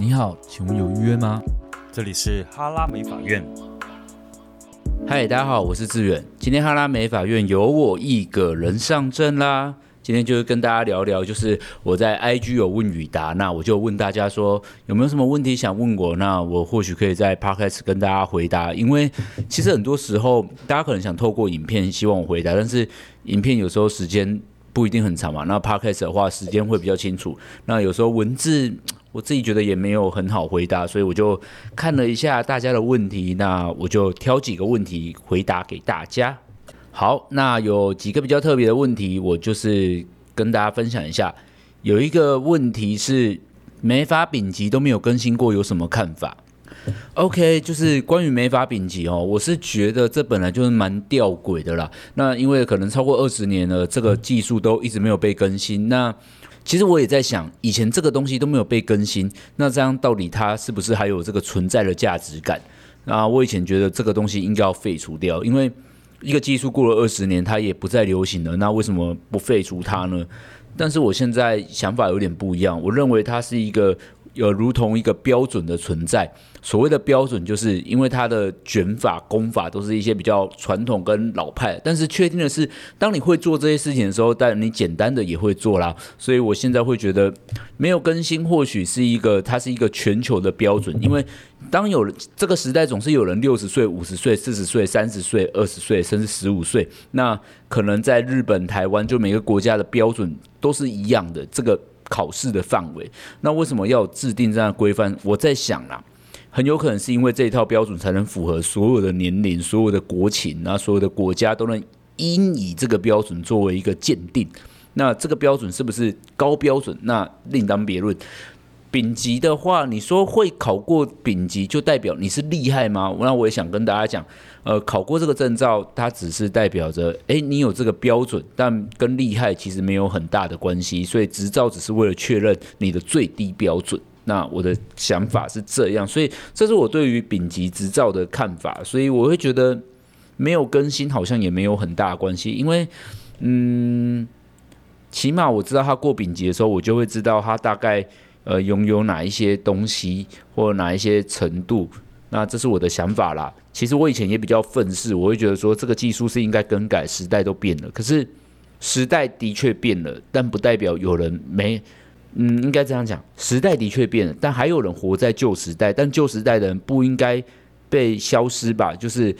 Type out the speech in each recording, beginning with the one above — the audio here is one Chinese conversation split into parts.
你好，请问有预约吗？这里是哈拉美法院。嗨，大家好，我是志远。今天哈拉美法院由我一个人上阵啦。今天就是跟大家聊聊，就是我在 IG 有问与答，那我就问大家说有没有什么问题想问我，那我或许可以在 Podcast 跟大家回答。因为其实很多时候大家可能想透过影片希望我回答，但是影片有时候时间不一定很长嘛。那 Podcast 的话时间会比较清楚，那有时候文字我自己觉得也没有很好回答，所以我就看了一下大家的问题，那我就挑几个问题回答给大家。好，那有几个比较特别的问题，我就是跟大家分享一下。有一个问题是没法丙级都没有更新过，有什么看法？OK，就是关于美发丙级哦，我是觉得这本来就是蛮吊诡的啦。那因为可能超过二十年了，这个技术都一直没有被更新。那其实我也在想，以前这个东西都没有被更新，那这样到底它是不是还有这个存在的价值感？那我以前觉得这个东西应该要废除掉，因为。一个技术过了二十年，它也不再流行了，那为什么不废除它呢？但是我现在想法有点不一样，我认为它是一个。有如同一个标准的存在，所谓的标准，就是因为它的卷法、功法都是一些比较传统跟老派。但是确定的是，当你会做这些事情的时候，但你简单的也会做啦。所以我现在会觉得没有更新，或许是一个它是一个全球的标准。因为当有这个时代，总是有人六十岁、五十岁、四十岁、三十岁、二十岁，甚至十五岁。那可能在日本、台湾，就每个国家的标准都是一样的。这个。考试的范围，那为什么要制定这样的规范？我在想啦，很有可能是因为这一套标准才能符合所有的年龄、所有的国情，那所有的国家都能应以这个标准作为一个鉴定。那这个标准是不是高标准？那另当别论。丙级的话，你说会考过丙级，就代表你是厉害吗？那我也想跟大家讲，呃，考过这个证照，它只是代表着，诶，你有这个标准，但跟厉害其实没有很大的关系。所以执照只是为了确认你的最低标准。那我的想法是这样，所以这是我对于丙级执照的看法。所以我会觉得没有更新好像也没有很大关系，因为，嗯，起码我知道他过丙级的时候，我就会知道他大概。呃，拥有哪一些东西或哪一些程度，那这是我的想法啦。其实我以前也比较愤世，我会觉得说这个技术是应该更改，时代都变了。可是时代的确变了，但不代表有人没，嗯，应该这样讲，时代的确变了，但还有人活在旧时代，但旧时代的人不应该被消失吧？就是。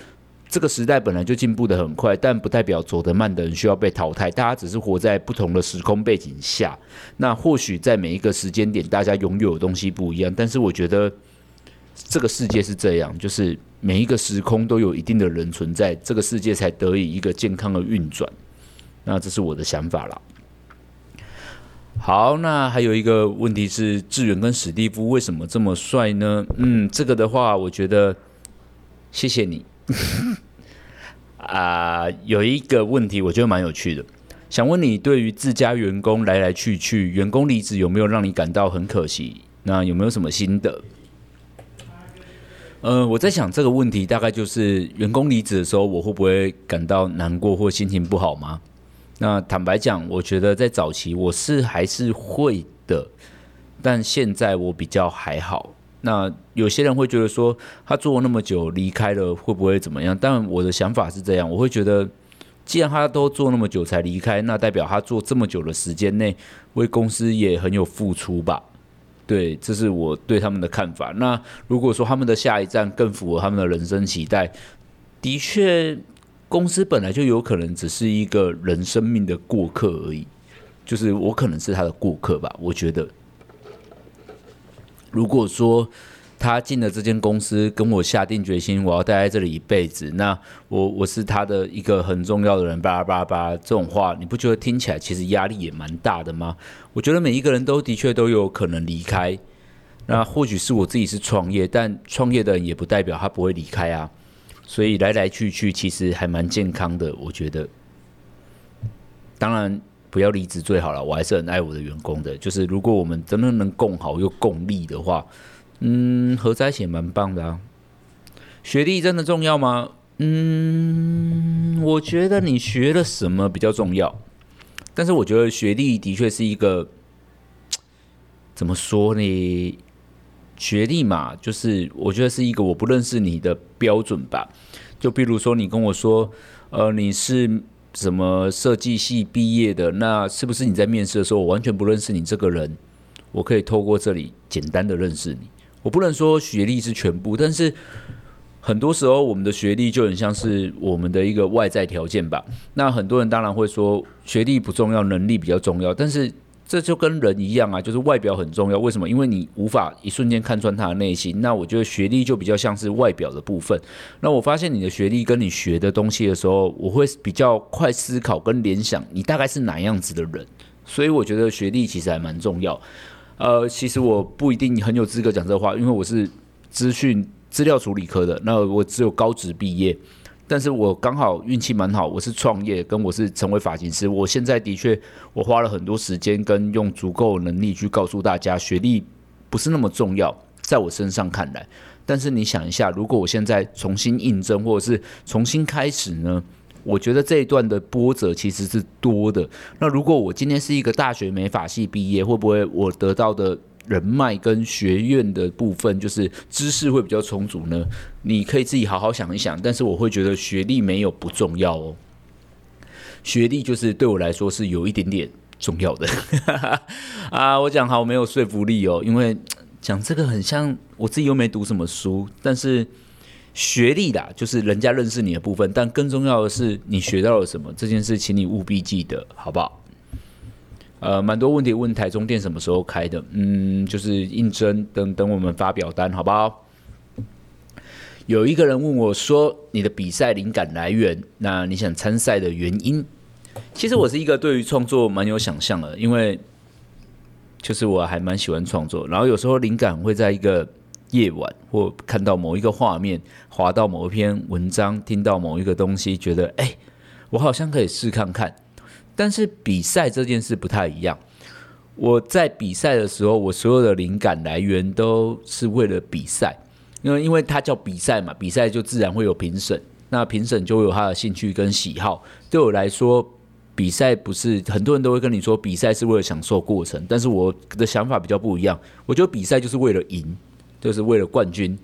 这个时代本来就进步得很快，但不代表走得慢的人需要被淘汰。大家只是活在不同的时空背景下，那或许在每一个时间点，大家拥有的东西不一样。但是我觉得这个世界是这样，就是每一个时空都有一定的人存在，这个世界才得以一个健康的运转。那这是我的想法啦。好，那还有一个问题是，志远跟史蒂夫为什么这么帅呢？嗯，这个的话，我觉得谢谢你。啊、有一个问题，我觉得蛮有趣的，想问你，对于自家员工来来去去，员工离职有没有让你感到很可惜？那有没有什么心得？呃，我在想这个问题，大概就是员工离职的时候，我会不会感到难过或心情不好吗？那坦白讲，我觉得在早期我是还是会的，但现在我比较还好。那有些人会觉得说，他做那么久离开了会不会怎么样？但我的想法是这样，我会觉得，既然他都做那么久才离开，那代表他做这么久的时间内为公司也很有付出吧？对，这是我对他们的看法。那如果说他们的下一站更符合他们的人生期待，的确，公司本来就有可能只是一个人生命的过客而已，就是我可能是他的过客吧，我觉得。如果说他进了这间公司，跟我下定决心，我要待在这里一辈子，那我我是他的一个很重要的人，巴拉巴拉巴拉，这种话你不觉得听起来其实压力也蛮大的吗？我觉得每一个人都的确都有可能离开，那或许是我自己是创业，但创业的人也不代表他不会离开啊，所以来来去去其实还蛮健康的，我觉得。当然。不要离职最好了，我还是很爱我的员工的。就是如果我们真的能共好又共利的话，嗯，合在一起也蛮棒的啊。学历真的重要吗？嗯，我觉得你学了什么比较重要。但是我觉得学历的确是一个，怎么说呢？学历嘛，就是我觉得是一个我不认识你的标准吧。就比如说你跟我说，呃，你是什么设计系毕业的，那是不是你在面试的时候我完全不认识你这个人？我可以透过这里简单的认识你。我不能说学历是全部，但是很多时候我们的学历就很像是我们的一个外在条件吧。那很多人当然会说学历不重要，能力比较重要，但是。这就跟人一样啊，就是外表很重要。为什么？因为你无法一瞬间看穿他的内心。那我觉得学历就比较像是外表的部分。那我发现你的学历跟你学的东西的时候，我会比较快思考跟联想，你大概是哪样子的人。所以我觉得学历其实还蛮重要。呃，其实我不一定很有资格讲这话，因为我是资讯资料处理科的，那我只有高职毕业。但是我刚好运气蛮好，我是创业，跟我是成为发型师。我现在的确，我花了很多时间跟用足够能力去告诉大家，学历不是那么重要，在我身上看来。但是你想一下，如果我现在重新应征，或者是重新开始呢？我觉得这一段的波折其实是多的。那如果我今天是一个大学美法系毕业，会不会我得到的？人脉跟学院的部分，就是知识会比较充足呢。你可以自己好好想一想，但是我会觉得学历没有不重要哦。学历就是对我来说是有一点点重要的啊。我讲好没有说服力哦，因为讲这个很像我自己又没读什么书，但是学历啦，就是人家认识你的部分，但更重要的是你学到了什么这件事，请你务必记得，好不好？呃，蛮多问题问台中店什么时候开的？嗯，就是应征等等，我们发表单，好不好？有一个人问我说：“你的比赛灵感来源？那你想参赛的原因？”其实我是一个对于创作蛮有想象的，因为就是我还蛮喜欢创作，然后有时候灵感会在一个夜晚，或看到某一个画面，滑到某一篇文章，听到某一个东西，觉得哎，我好像可以试看看。但是比赛这件事不太一样。我在比赛的时候，我所有的灵感来源都是为了比赛，因为因为它叫比赛嘛，比赛就自然会有评审，那评审就会有他的兴趣跟喜好。对我来说，比赛不是很多人都会跟你说，比赛是为了享受过程，但是我的想法比较不一样。我觉得比赛就是为了赢，就是为了冠军。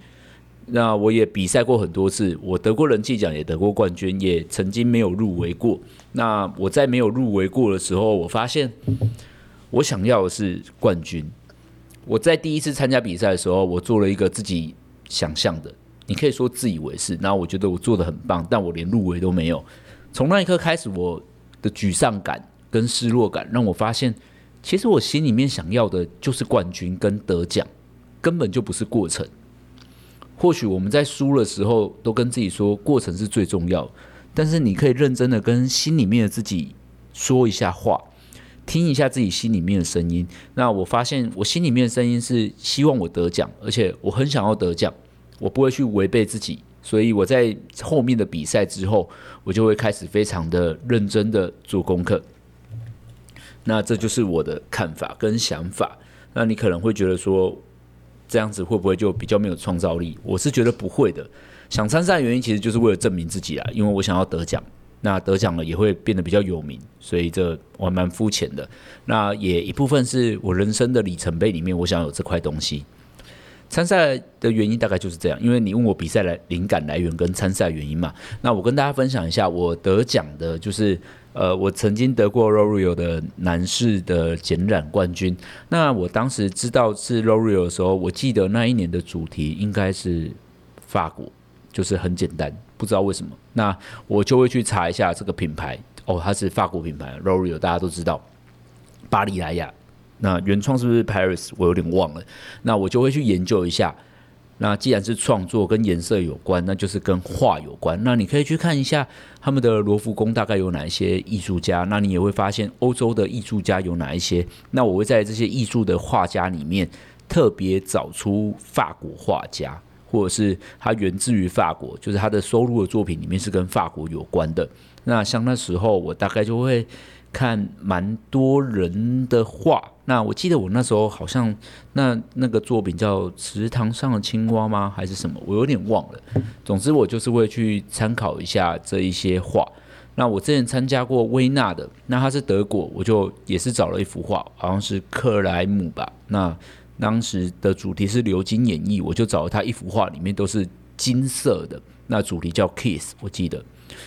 那我也比赛过很多次，我得过人气奖，也得过冠军，也曾经没有入围过。那我在没有入围过的时候，我发现我想要的是冠军。我在第一次参加比赛的时候，我做了一个自己想象的，你可以说自以为是。然后我觉得我做的很棒，但我连入围都没有。从那一刻开始，我的沮丧感跟失落感让我发现，其实我心里面想要的就是冠军跟得奖，根本就不是过程。或许我们在输的时候都跟自己说过程是最重要，但是你可以认真的跟心里面的自己说一下话，听一下自己心里面的声音。那我发现我心里面的声音是希望我得奖，而且我很想要得奖，我不会去违背自己。所以我在后面的比赛之后，我就会开始非常的认真的做功课。那这就是我的看法跟想法。那你可能会觉得说，这样子会不会就比较没有创造力？我是觉得不会的。想参赛的原因其实就是为了证明自己啊，因为我想要得奖。那得奖了也会变得比较有名，所以这我还蛮肤浅的。那也一部分是我人生的里程碑里面，我想有这块东西。参赛的原因大概就是这样，因为你问我比赛来灵感来源跟参赛原因嘛。那我跟大家分享一下，我得奖的就是。呃，我曾经得过 L'Oreal 的男士的剪染冠军。那我当时知道是 L'Oreal 的时候，我记得那一年的主题应该是法国，就是很简单，不知道为什么。那我就会去查一下这个品牌，哦，它是法国品牌 L'Oreal，大家都知道。巴黎莱雅，那原创是不是 Paris？我有点忘了。那我就会去研究一下。那既然是创作跟颜色有关，那就是跟画有关。那你可以去看一下他们的罗浮宫大概有哪一些艺术家，那你也会发现欧洲的艺术家有哪一些。那我会在这些艺术的画家里面特别找出法国画家，或者是他源自于法国，就是他的收录的作品里面是跟法国有关的。那像那时候我大概就会。看蛮多人的画，那我记得我那时候好像那那个作品叫《池塘上的青蛙》吗？还是什么？我有点忘了。总之，我就是会去参考一下这一些画。那我之前参加过威纳的，那他是德国，我就也是找了一幅画，好像是克莱姆吧。那当时的主题是流金演绎，我就找了他一幅画，里面都是金色的，那主题叫 Kiss，我记得。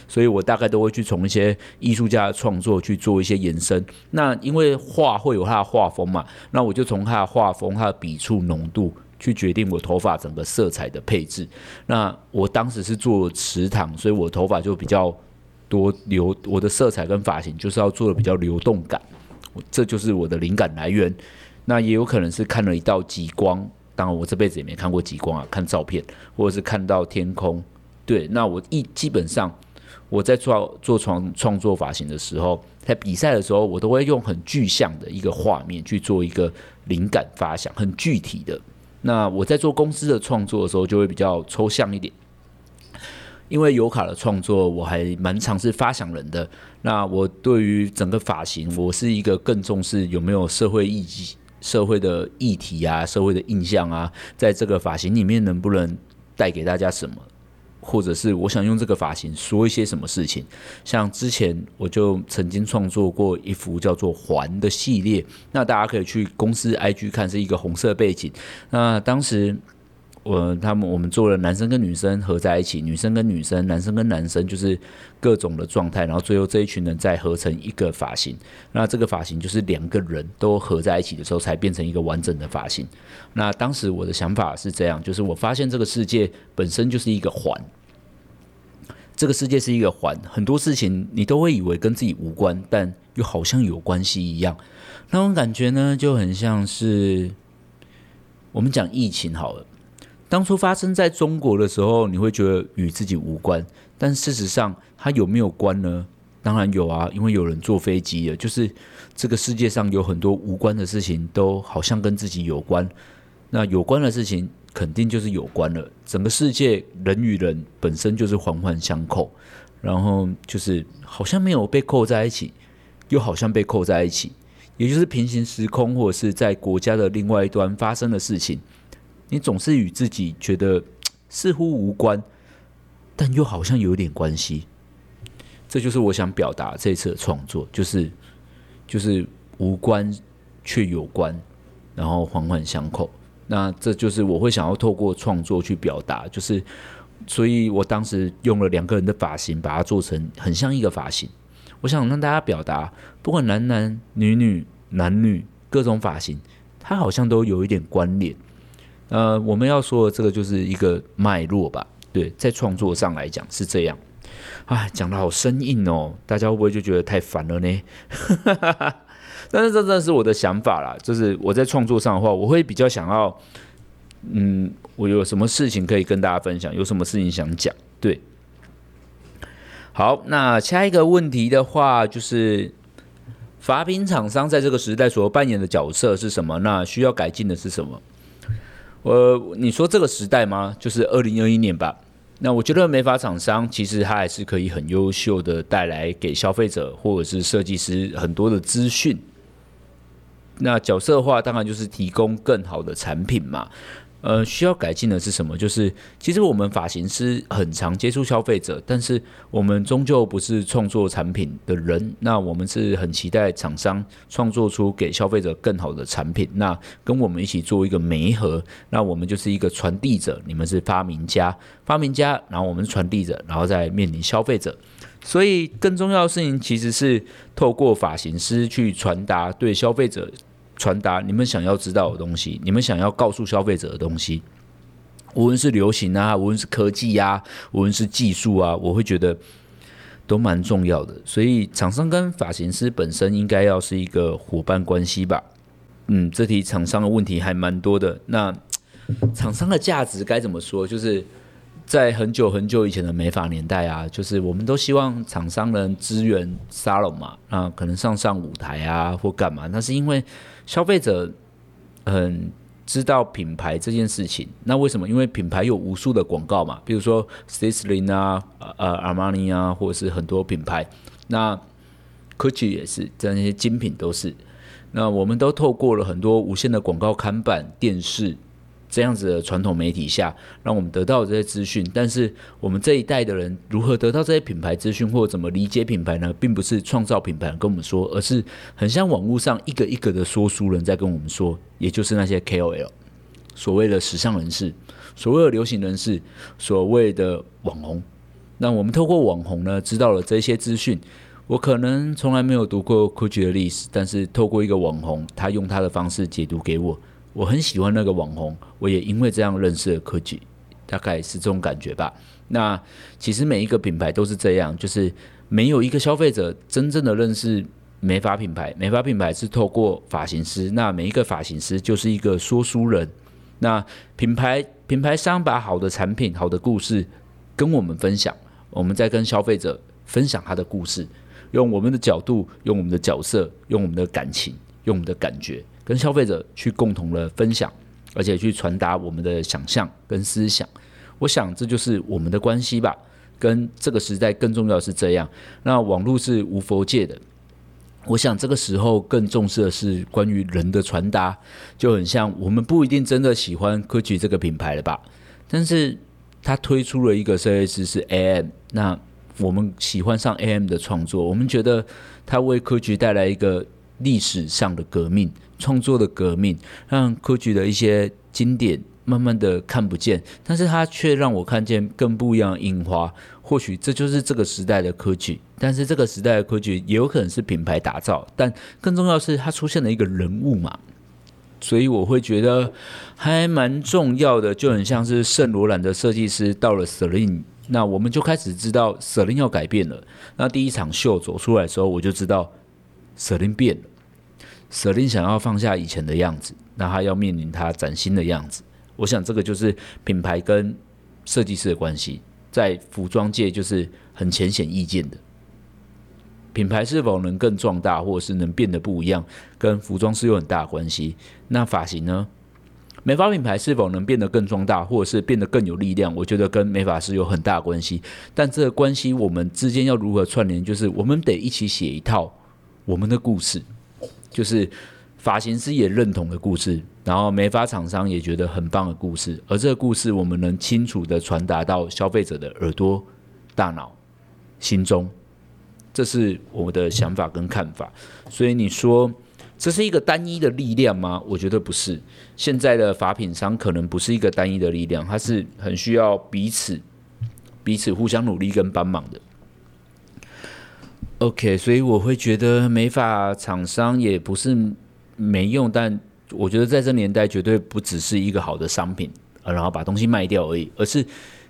所以我大概都会去从一些艺术家的创作去做一些延伸。那因为画会有它的画风嘛，那我就从它的画风、它的笔触浓度去决定我头发整个色彩的配置。那我当时是做池塘，所以我头发就比较多流，我的色彩跟发型就是要做的比较流动感。这就是我的灵感来源。那也有可能是看了一道极光，当然我这辈子也没看过极光啊，看照片或者是看到天空。对，那我一基本上。我在做做创创作发型的时候，在比赛的时候，我都会用很具象的一个画面去做一个灵感发想，很具体的。那我在做公司的创作的时候，就会比较抽象一点。因为尤卡的创作，我还蛮尝试发想人的。那我对于整个发型，我是一个更重视有没有社会意义、社会的议题啊、社会的印象啊，在这个发型里面能不能带给大家什么？或者是我想用这个发型说一些什么事情，像之前我就曾经创作过一幅叫做“环”的系列，那大家可以去公司 IG 看，是一个红色背景。那当时。我他们我们做了男生跟女生合在一起，女生跟女生，男生跟男生，就是各种的状态，然后最后这一群人再合成一个发型。那这个发型就是两个人都合在一起的时候才变成一个完整的发型。那当时我的想法是这样，就是我发现这个世界本身就是一个环，这个世界是一个环，很多事情你都会以为跟自己无关，但又好像有关系一样。那种感觉呢，就很像是我们讲疫情好了。当初发生在中国的时候，你会觉得与自己无关，但事实上它有没有关呢？当然有啊，因为有人坐飞机了。就是这个世界上有很多无关的事情，都好像跟自己有关。那有关的事情肯定就是有关了。整个世界人与人本身就是环环相扣，然后就是好像没有被扣在一起，又好像被扣在一起，也就是平行时空或者是在国家的另外一端发生的事情。你总是与自己觉得似乎无关，但又好像有点关系。这就是我想表达这次的创作，就是就是无关却有关，然后环环相扣。那这就是我会想要透过创作去表达，就是所以我当时用了两个人的发型，把它做成很像一个发型。我想让大家表达，不管男男女女、男女各种发型，它好像都有一点关联。呃，我们要说的这个就是一个脉络吧？对，在创作上来讲是这样。哎，讲得好生硬哦，大家会不会就觉得太烦了呢？但是这真的是我的想法啦，就是我在创作上的话，我会比较想要，嗯，我有什么事情可以跟大家分享，有什么事情想讲。对，好，那下一个问题的话，就是法品厂商在这个时代所扮演的角色是什么？那需要改进的是什么？呃，你说这个时代吗？就是二零二一年吧。那我觉得美发厂商其实他还是可以很优秀的带来给消费者或者是设计师很多的资讯。那角色化当然就是提供更好的产品嘛。呃，需要改进的是什么？就是其实我们发型师很常接触消费者，但是我们终究不是创作产品的人。那我们是很期待厂商创作出给消费者更好的产品。那跟我们一起做一个媒合，那我们就是一个传递者，你们是发明家，发明家，然后我们是传递者，然后再面临消费者。所以更重要的事情其实是透过发型师去传达对消费者。传达你们想要知道的东西，你们想要告诉消费者的东西，无论是流行啊，无论是科技啊，无论是技术啊，我会觉得都蛮重要的。所以，厂商跟发型师本身应该要是一个伙伴关系吧？嗯，这题厂商的问题还蛮多的。那厂商的价值该怎么说？就是。在很久很久以前的美发年代啊，就是我们都希望厂商能支援沙龙嘛，啊，可能上上舞台啊或干嘛。那是因为消费者很知道品牌这件事情。那为什么？因为品牌有无数的广告嘛，比如说 Sisley 啊、呃、阿玛尼啊，或者是很多品牌。那 Gucci 也是，这些精品都是。那我们都透过了很多无线的广告看板、电视。这样子的传统媒体下，让我们得到这些资讯。但是我们这一代的人如何得到这些品牌资讯，或怎么理解品牌呢？并不是创造品牌跟我们说，而是很像网络上一个一个的说书人在跟我们说，也就是那些 KOL，所谓的时尚人士，所谓的流行人士，所谓的网红。那我们透过网红呢，知道了这些资讯。我可能从来没有读过 Gucci 的历史，但是透过一个网红，他用他的方式解读给我。我很喜欢那个网红，我也因为这样认识了科技大概是这种感觉吧。那其实每一个品牌都是这样，就是没有一个消费者真正的认识美发品牌，美发品牌是透过发型师，那每一个发型师就是一个说书人。那品牌品牌商把好的产品、好的故事跟我们分享，我们再跟消费者分享他的故事。用我们的角度，用我们的角色，用我们的感情，用我们的感觉，跟消费者去共同的分享，而且去传达我们的想象跟思想。我想这就是我们的关系吧。跟这个时代更重要是这样。那网络是无佛界的，我想这个时候更重视的是关于人的传达，就很像我们不一定真的喜欢科技这个品牌了吧？但是他推出了一个设计师是 AM，那。我们喜欢上 AM 的创作，我们觉得他为科举带来一个历史上的革命，创作的革命，让科举的一些经典慢慢的看不见，但是他却让我看见更不一样的樱花。或许这就是这个时代的科举，但是这个时代的科举也有可能是品牌打造，但更重要是它出现了一个人物嘛，所以我会觉得还蛮重要的，就很像是圣罗兰的设计师到了 Celine。那我们就开始知道 Celine 要改变了。那第一场秀走出来的时候，我就知道 Celine 变了。Celine 想要放下以前的样子，那他要面临他崭新的样子。我想这个就是品牌跟设计师的关系，在服装界就是很浅显易见的。品牌是否能更壮大，或者是能变得不一样，跟服装是有很大的关系。那发型呢？美发品牌是否能变得更壮大，或者是变得更有力量？我觉得跟美发师有很大关系。但这个关系，我们之间要如何串联？就是我们得一起写一套我们的故事，就是发型师也认同的故事，然后美发厂商也觉得很棒的故事。而这个故事，我们能清楚地传达到消费者的耳朵、大脑、心中。这是我的想法跟看法。所以你说。这是一个单一的力量吗？我觉得不是。现在的发品商可能不是一个单一的力量，它是很需要彼此、彼此互相努力跟帮忙的。OK，所以我会觉得美发厂商也不是没用，但我觉得在这年代绝对不只是一个好的商品，然后把东西卖掉而已，而是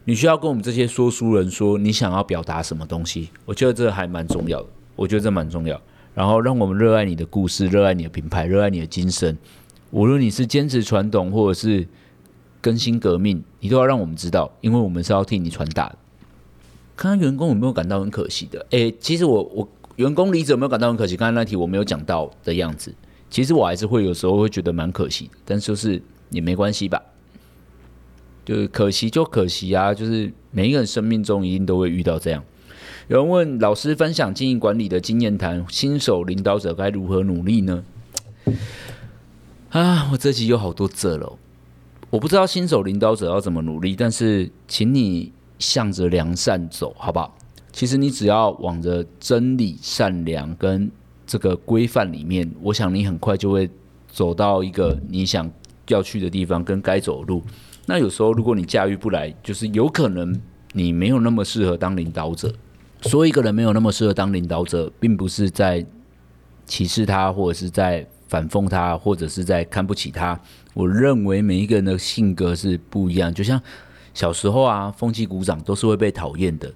你需要跟我们这些说书人说你想要表达什么东西。我觉得这还蛮重要的，我觉得这蛮重要。然后让我们热爱你的故事，热爱你的品牌，热爱你的精神。无论你是坚持传统，或者是更新革命，你都要让我们知道，因为我们是要替你传达。看员工有没有感到很可惜的？诶，其实我我员工离职有没有感到很可惜？刚才那题我没有讲到的样子，其实我还是会有时候会觉得蛮可惜，但就是也没关系吧。就是可惜就可惜啊，就是每一个人生命中一定都会遇到这样。有人问老师分享经营管理的经验谈，新手领导者该如何努力呢？啊，我这集有好多字了，我不知道新手领导者要怎么努力，但是请你向着良善走，好不好？其实你只要往着真理、善良跟这个规范里面，我想你很快就会走到一个你想要去的地方跟该走的路。那有时候如果你驾驭不来，就是有可能你没有那么适合当领导者。说一个人没有那么适合当领导者，并不是在歧视他，或者是在反讽他，或者是在看不起他。我认为每一个人的性格是不一样，就像小时候啊，风纪鼓掌都是会被讨厌的，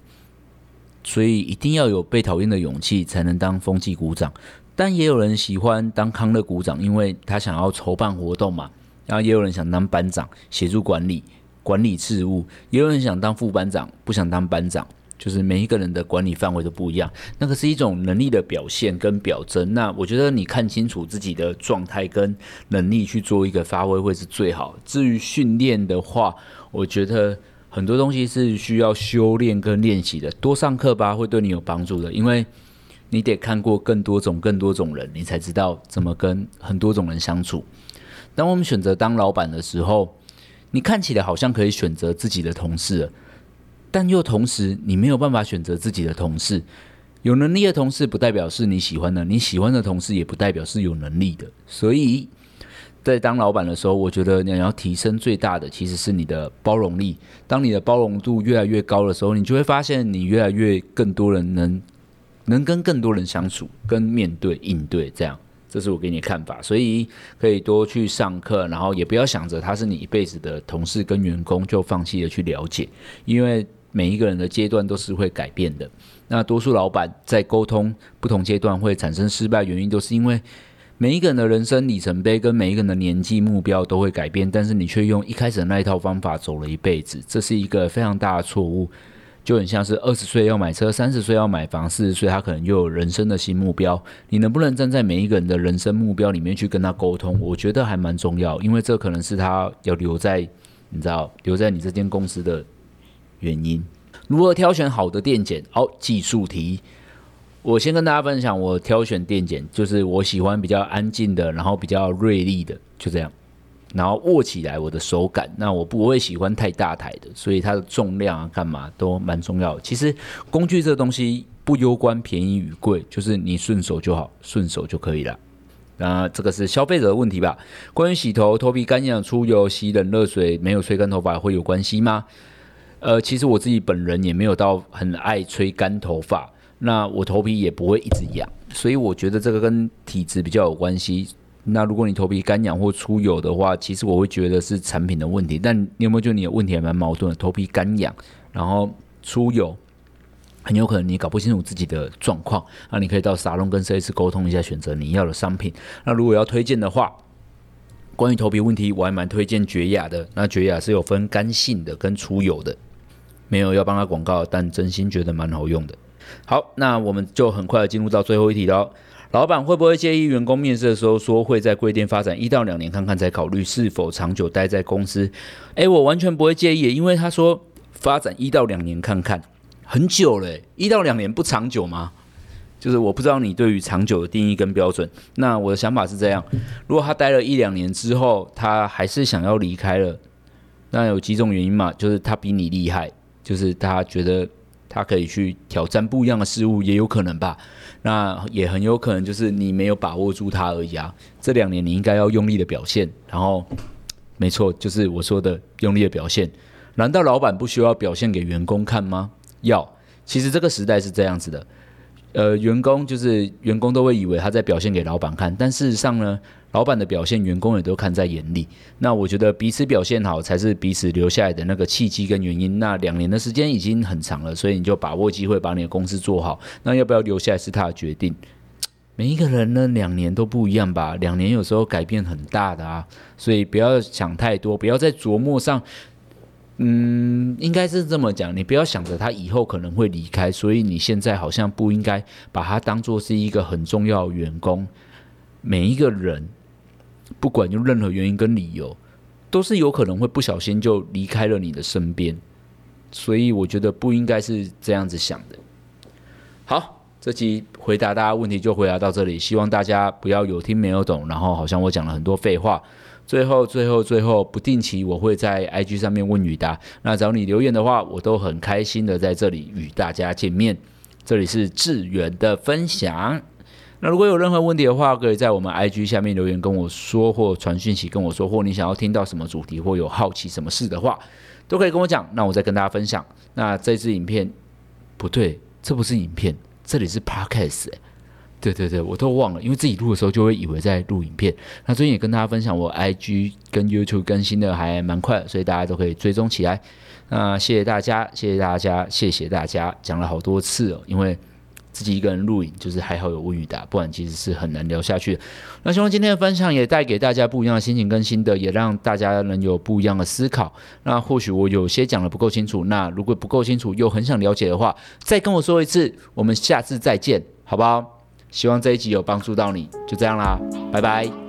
所以一定要有被讨厌的勇气，才能当风纪鼓掌。但也有人喜欢当康乐鼓掌，因为他想要筹办活动嘛。然后也有人想当班长，协助管理管理事务，也有人想当副班长，不想当班长。就是每一个人的管理范围都不一样，那个是一种能力的表现跟表征。那我觉得你看清楚自己的状态跟能力去做一个发挥会是最好。至于训练的话，我觉得很多东西是需要修炼跟练习的，多上课吧，会对你有帮助的。因为你得看过更多种、更多种人，你才知道怎么跟很多种人相处。当我们选择当老板的时候，你看起来好像可以选择自己的同事，但又同时你没有办法选择自己的同事。有能力的同事不代表是你喜欢的，你喜欢的同事也不代表是有能力的。所以在当老板的时候，我觉得你要提升最大的其实是你的包容力。当你的包容度越来越高的时候，你就会发现你越来越更多人能能跟更多人相处，跟面对应对这样。这是我给你的看法，所以可以多去上课，然后也不要想着他是你一辈子的同事跟员工就放弃了去了解，因为每一个人的阶段都是会改变的。那多数老板在沟通不同阶段会产生失败，原因都是因为每一个人的人生里程碑跟每一个人的年纪目标都会改变，但是你却用一开始的那一套方法走了一辈子，这是一个非常大的错误。就很像是二十岁要买车，三十岁要买房，四十岁他可能又有人生的新目标。你能不能站在每一个人的人生目标里面去跟他沟通？我觉得还蛮重要，因为这可能是他要留在你知道留在你这间公司的原因。如何挑选好的电剪？好，技术题。我先跟大家分享，我挑选电剪就是我喜欢比较安静的，然后比较锐利的，就这样。然后握起来我的手感，那我不会喜欢太大台的，所以它的重量啊干嘛都蛮重要的。其实工具这东西不攸关便宜与贵，就是你顺手就好，顺手就可以了。那这个是消费者的问题吧？关于洗头，头皮干痒、出油，洗冷热水没有吹干头发会有关系吗？呃，其实我自己本人也没有到很爱吹干头发，那我头皮也不会一直痒，所以我觉得这个跟体质比较有关系。那如果你头皮干痒或出油的话，其实我会觉得是产品的问题。但你有没有觉得你的问题还蛮矛盾的？头皮干痒，然后出油，很有可能你搞不清楚自己的状况。那你可以到沙龙跟设计师沟通一下，选择你要的商品。那如果要推荐的话，关于头皮问题，我还蛮推荐绝雅的。那绝雅是有分干性的跟出油的，没有要帮他广告，但真心觉得蛮好用的。好，那我们就很快的进入到最后一题喽。老板会不会介意员工面试的时候说会在贵店发展一到两年看看，再考虑是否长久待在公司？诶，我完全不会介意，因为他说发展一到两年看看，很久了，一到两年不长久吗？就是我不知道你对于长久的定义跟标准。那我的想法是这样：如果他待了一两年之后，他还是想要离开了，那有几种原因嘛？就是他比你厉害，就是他觉得他可以去挑战不一样的事物，也有可能吧。那也很有可能就是你没有把握住他而已啊！这两年你应该要用力的表现，然后，没错，就是我说的用力的表现。难道老板不需要表现给员工看吗？要。其实这个时代是这样子的。呃，员工就是员工都会以为他在表现给老板看，但事实上呢，老板的表现员工也都看在眼里。那我觉得彼此表现好才是彼此留下来的那个契机跟原因。那两年的时间已经很长了，所以你就把握机会把你的公司做好。那要不要留下来是他的决定。每一个人呢，两年都不一样吧？两年有时候改变很大的啊，所以不要想太多，不要在琢磨上。嗯，应该是这么讲，你不要想着他以后可能会离开，所以你现在好像不应该把他当做是一个很重要的员工。每一个人，不管用任何原因跟理由，都是有可能会不小心就离开了你的身边，所以我觉得不应该是这样子想的。好，这期回答大家问题就回答到这里，希望大家不要有听没有懂，然后好像我讲了很多废话。最后，最后，最后，不定期我会在 IG 上面问雨达。那找你留言的话，我都很开心的在这里与大家见面。这里是志远的分享。那如果有任何问题的话，可以在我们 IG 下面留言跟我说，或传讯息跟我说，或你想要听到什么主题，或有好奇什么事的话，都可以跟我讲。那我再跟大家分享。那这支影片不对，这不是影片，这里是 Podcast。对对对，我都忘了，因为自己录的时候就会以为在录影片。那最近也跟大家分享，我 IG 跟 YouTube 更新的还蛮快，所以大家都可以追踪起来。那谢谢大家，谢谢大家，谢谢大家，讲了好多次哦，因为自己一个人录影，就是还好有问与答，不然其实是很难聊下去的。那希望今天的分享也带给大家不一样的心情跟心得，也让大家能有不一样的思考。那或许我有些讲的不够清楚，那如果不够清楚又很想了解的话，再跟我说一次，我们下次再见，好不好？希望这一集有帮助到你，就这样啦，拜拜。